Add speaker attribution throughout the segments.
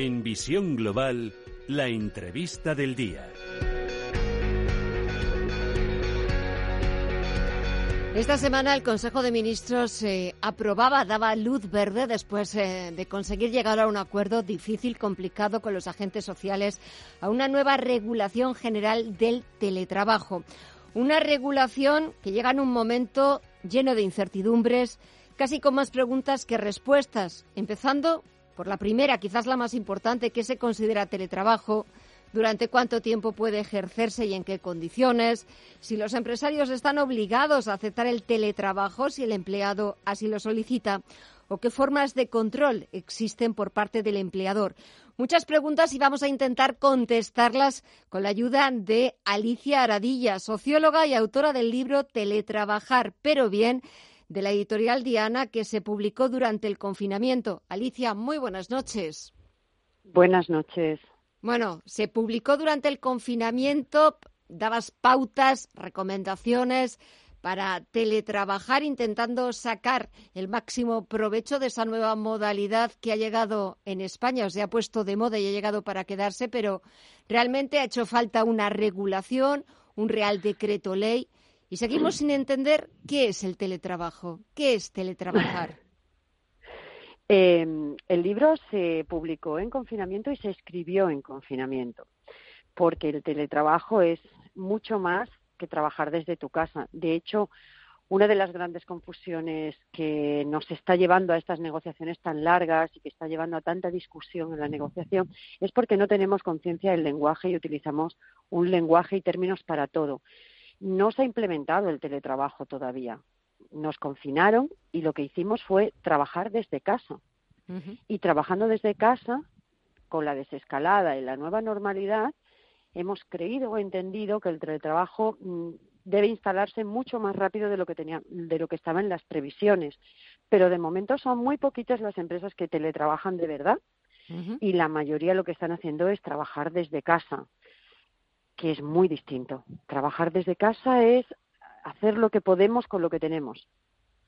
Speaker 1: En Visión Global, la entrevista del día.
Speaker 2: Esta semana el Consejo de Ministros eh, aprobaba, daba luz verde después eh, de conseguir llegar a un acuerdo difícil, complicado con los agentes sociales, a una nueva regulación general del teletrabajo. Una regulación que llega en un momento lleno de incertidumbres, casi con más preguntas que respuestas, empezando por la primera, quizás la más importante, ¿qué se considera teletrabajo? durante cuánto tiempo puede ejercerse y en qué condiciones, si los empresarios están obligados a aceptar el teletrabajo si el empleado así lo solicita, o qué formas de control existen por parte del empleador. Muchas preguntas y vamos a intentar contestarlas con la ayuda de Alicia Aradilla, socióloga y autora del libro Teletrabajar, pero bien, de la editorial Diana que se publicó durante el confinamiento. Alicia, muy buenas noches.
Speaker 3: Buenas noches.
Speaker 2: Bueno, se publicó durante el confinamiento, dabas pautas, recomendaciones para teletrabajar, intentando sacar el máximo provecho de esa nueva modalidad que ha llegado en España, o se ha puesto de moda y ha llegado para quedarse, pero realmente ha hecho falta una regulación, un real decreto ley, y seguimos sin entender qué es el teletrabajo, qué es teletrabajar.
Speaker 3: Eh, el libro se publicó en confinamiento y se escribió en confinamiento, porque el teletrabajo es mucho más que trabajar desde tu casa. De hecho, una de las grandes confusiones que nos está llevando a estas negociaciones tan largas y que está llevando a tanta discusión en la negociación es porque no tenemos conciencia del lenguaje y utilizamos un lenguaje y términos para todo. No se ha implementado el teletrabajo todavía nos confinaron y lo que hicimos fue trabajar desde casa. Y trabajando desde casa, con la desescalada y la nueva normalidad, hemos creído o entendido que el teletrabajo mm, debe instalarse mucho más rápido de lo que tenía, de lo que estaba en las previsiones. Pero de momento son muy poquitas las empresas que teletrabajan de verdad y la mayoría lo que están haciendo es trabajar desde casa, que es muy distinto. Trabajar desde casa es hacer lo que podemos con lo que tenemos.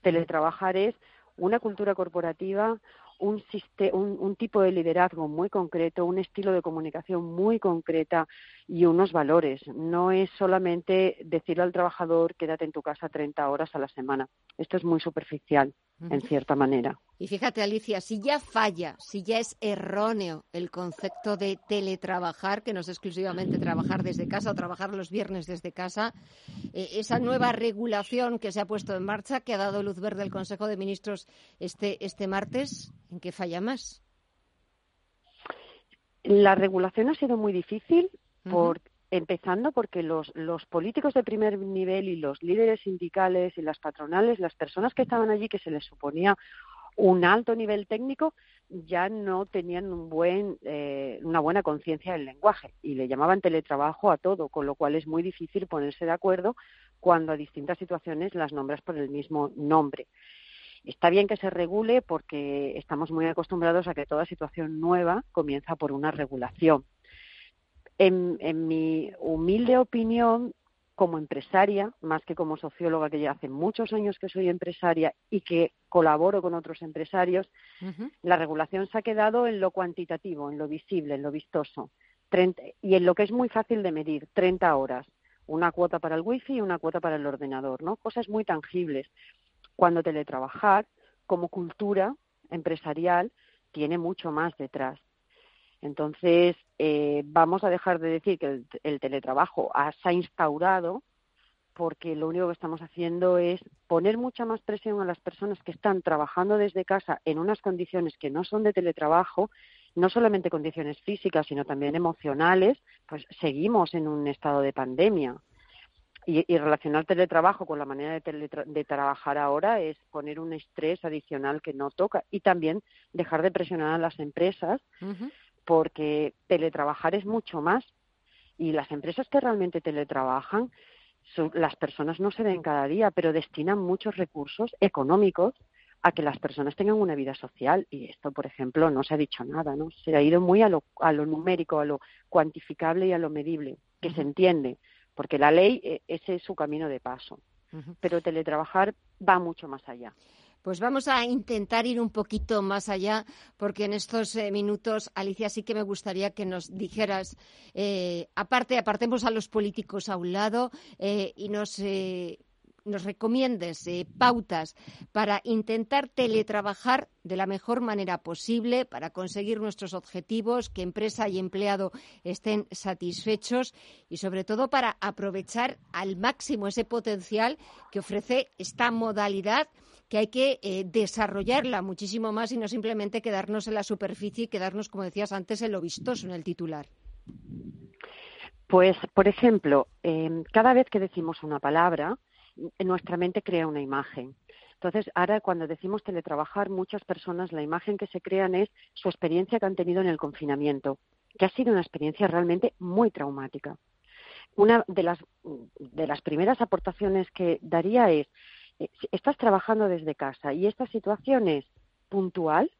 Speaker 3: Teletrabajar es una cultura corporativa, un, un, tipo de liderazgo muy concreto, un estilo de comunicación muy concreta y unos valores. No es solamente decirle al trabajador quédate en tu casa 30 horas a la semana. Esto es muy superficial, en cierta manera.
Speaker 2: Y fíjate, Alicia, si ya falla, si ya es erróneo el concepto de teletrabajar, que no es exclusivamente trabajar desde casa o trabajar los viernes desde casa, eh, esa nueva regulación que se ha puesto en marcha, que ha dado luz verde el Consejo de Ministros este, este martes, ¿en qué falla más?
Speaker 3: La regulación ha sido muy difícil, por, empezando porque los, políticos de primer nivel y los líderes sindicales y las patronales, las personas que estaban allí que se les suponía un alto nivel técnico ya no tenían un buen, eh, una buena conciencia del lenguaje y le llamaban teletrabajo a todo, con lo cual es muy difícil ponerse de acuerdo cuando a distintas situaciones las nombras por el mismo nombre. Está bien que se regule porque estamos muy acostumbrados a que toda situación nueva comienza por una regulación. En, en mi humilde opinión, como empresaria, más que como socióloga, que ya hace muchos años que soy empresaria y que colaboro con otros empresarios, la regulación se ha quedado en lo cuantitativo, en lo visible, en lo vistoso, y en lo que es muy fácil de medir, 30 horas, una cuota para el wifi y una cuota para el ordenador, ¿no? Cosas muy tangibles. Cuando teletrabajar, como cultura empresarial, tiene mucho más detrás. Entonces, eh, vamos a dejar de decir que el, teletrabajo se ha instaurado porque lo único que estamos haciendo es poner mucha más presión a las personas que están trabajando desde casa en unas condiciones que no son de teletrabajo, no solamente condiciones físicas, sino también emocionales, pues seguimos en un estado de pandemia. y, relacionar teletrabajo con la manera de, trabajar ahora es poner un estrés adicional que no toca y también dejar de presionar a las empresas porque teletrabajar es mucho más y las empresas que realmente teletrabajan las personas no se ven cada día, pero destinan muchos recursos económicos a que las personas tengan una vida social y esto, por ejemplo, no se ha dicho nada, ¿no? Se ha ido muy a lo, a lo numérico, a lo cuantificable y a lo medible, que se entiende, porque la ley eh, ese es su camino de paso. Pero teletrabajar va mucho más allá.
Speaker 2: Pues vamos a intentar ir un poquito más allá, porque en estos eh, minutos, Alicia, sí que me gustaría que nos dijeras, eh, aparte, apartemos a los políticos a un lado y nos nos recomiendes eh, pautas para intentar teletrabajar de la mejor manera posible para conseguir nuestros objetivos, que empresa y empleado estén satisfechos y sobre todo para aprovechar al máximo ese potencial que ofrece esta modalidad que hay que eh, desarrollarla muchísimo más y no simplemente quedarnos en la superficie y quedarnos, como decías antes, en lo vistoso, en el titular.
Speaker 3: Pues, por ejemplo, em, cada vez que decimos una palabra, nuestra mente crea una imagen. Entonces, ahora cuando decimos teletrabajar, muchas personas la imagen que se crean es su experiencia que han tenido en el confinamiento, que ha sido una experiencia realmente muy traumática. Una de las, de las primeras aportaciones que daría es, estás trabajando desde casa y esta situación es puntual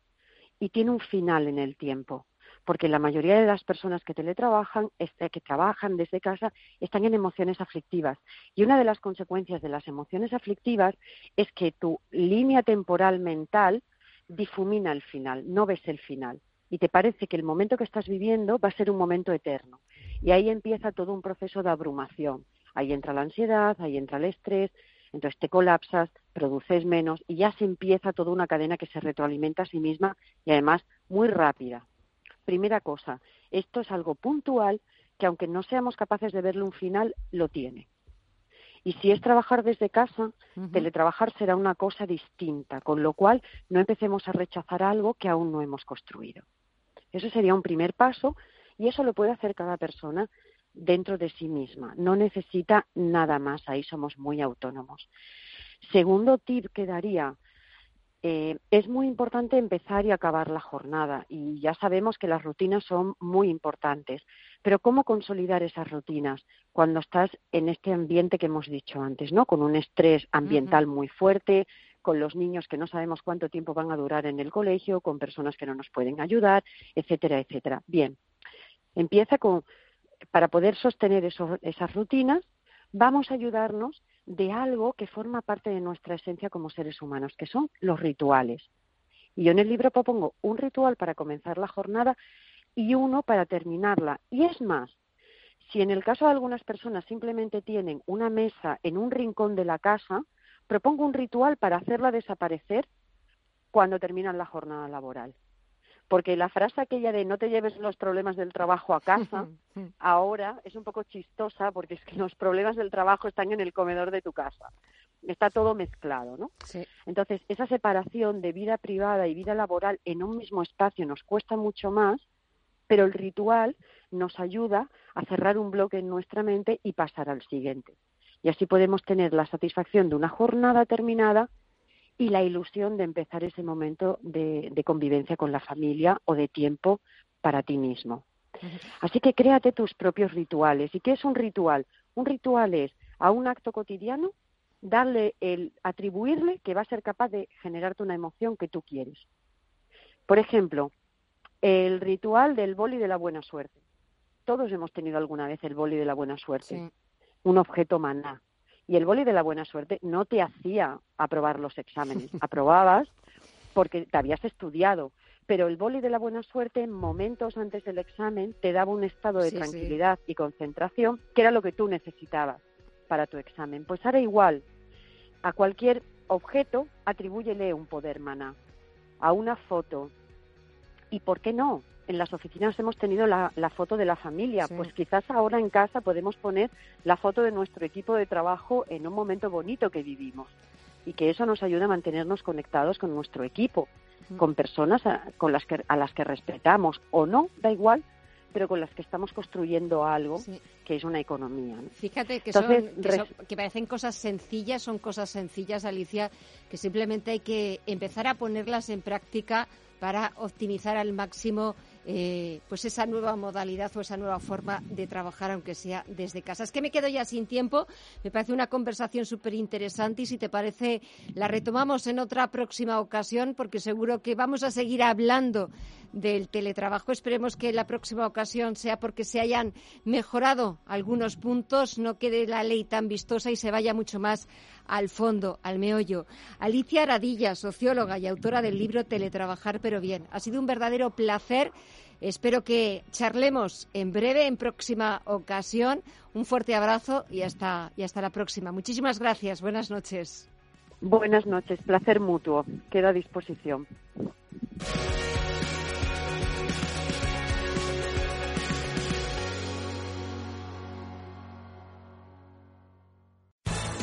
Speaker 3: y tiene un final en el tiempo porque la mayoría de las personas que teletrabajan, que trabajan desde casa, están en emociones aflictivas. Y una de las consecuencias de las emociones aflictivas es que tu línea temporal mental difumina el final, no ves el final. Y te parece que el momento que estás viviendo va a ser un momento eterno. Y ahí empieza todo un proceso de abrumación. Ahí entra la ansiedad, ahí entra el estrés, entonces te colapsas, produces menos y ya se empieza toda una cadena que se retroalimenta a sí misma y además muy rápida primera cosa, esto es algo puntual que aunque no seamos capaces de verle un final, lo tiene. Y si es trabajar desde casa, teletrabajar será una cosa distinta, con lo cual no empecemos a rechazar algo que aún no hemos construido. Eso sería un primer paso y eso lo puede hacer cada persona dentro de sí misma. No necesita nada más, ahí somos muy autónomos. Segundo tip que daría eh, es muy importante empezar y acabar la jornada y ya sabemos que las rutinas son muy importantes, pero ¿cómo consolidar esas rutinas cuando estás en este ambiente que hemos dicho antes, ¿no? Con un estrés ambiental muy fuerte, con los niños que no sabemos cuánto tiempo van a durar en el colegio, con personas que no nos pueden ayudar, etcétera, etcétera. Bien, empieza con, para poder sostener esas rutinas, vamos a ayudarnos de algo que forma parte de nuestra esencia como seres humanos, que son los rituales. Y yo en el libro propongo un ritual para comenzar la jornada y uno para terminarla. Y es más, si en el caso de algunas personas simplemente tienen una mesa en un rincón de la casa, propongo un ritual para hacerla desaparecer cuando terminan la jornada laboral porque la frase aquella de no te lleves los problemas del trabajo a casa, ahora es un poco chistosa porque es que los problemas del trabajo están en el comedor de tu casa. Está todo mezclado, ¿no? Entonces, esa separación de vida privada y vida laboral en un mismo espacio nos cuesta mucho más, pero el ritual nos ayuda a cerrar un bloque en nuestra mente y pasar al siguiente. Y así podemos tener la satisfacción de una jornada terminada y la ilusión de empezar ese momento de, convivencia con la familia o de tiempo para ti mismo. Así que créate tus propios rituales. ¿Y qué es un ritual? Un ritual es a un acto cotidiano darle el atribuirle que va a ser capaz de generarte una emoción que tú quieres. Por ejemplo, el ritual del boli de la buena suerte. Todos hemos tenido alguna vez el boli de la buena suerte, un objeto maná, y el boli de la buena suerte no te hacía aprobar los exámenes, aprobabas porque te habías estudiado, pero el boli de la buena suerte momentos antes del examen te daba un estado de tranquilidad y concentración que era lo que tú necesitabas para tu examen. Pues ahora igual, a cualquier objeto atribúyele un poder maná, a una foto. ¿Y por qué no? En las oficinas hemos tenido la, foto de la familia, pues quizás ahora en casa podemos poner la foto de nuestro equipo de trabajo en un momento bonito que vivimos y que eso nos ayuda a mantenernos conectados con nuestro equipo, con personas a, con las que, a las que respetamos. O no, da igual, pero con las que estamos construyendo algo que es una economía.
Speaker 2: Fíjate que, son, que, parecen cosas sencillas, son cosas sencillas, Alicia, que simplemente hay que empezar a ponerlas en práctica para optimizar al máximo eh, pues esa nueva modalidad o esa nueva forma de trabajar, aunque sea desde casa. Es que me quedo ya sin tiempo. Me parece una conversación súper interesante y si te parece la retomamos en otra próxima ocasión porque seguro que vamos a seguir hablando del teletrabajo. Esperemos que la próxima ocasión sea porque se hayan mejorado algunos puntos, no quede la ley tan vistosa y se vaya mucho más al fondo, al meollo. Alicia Aradilla, socióloga y autora del libro Teletrabajar pero bien. Ha sido un verdadero placer. Espero que charlemos en breve, en próxima ocasión. Un fuerte abrazo y hasta, y hasta la próxima. Muchísimas gracias. Buenas noches.
Speaker 3: Buenas noches. Placer mutuo. Queda a disposición.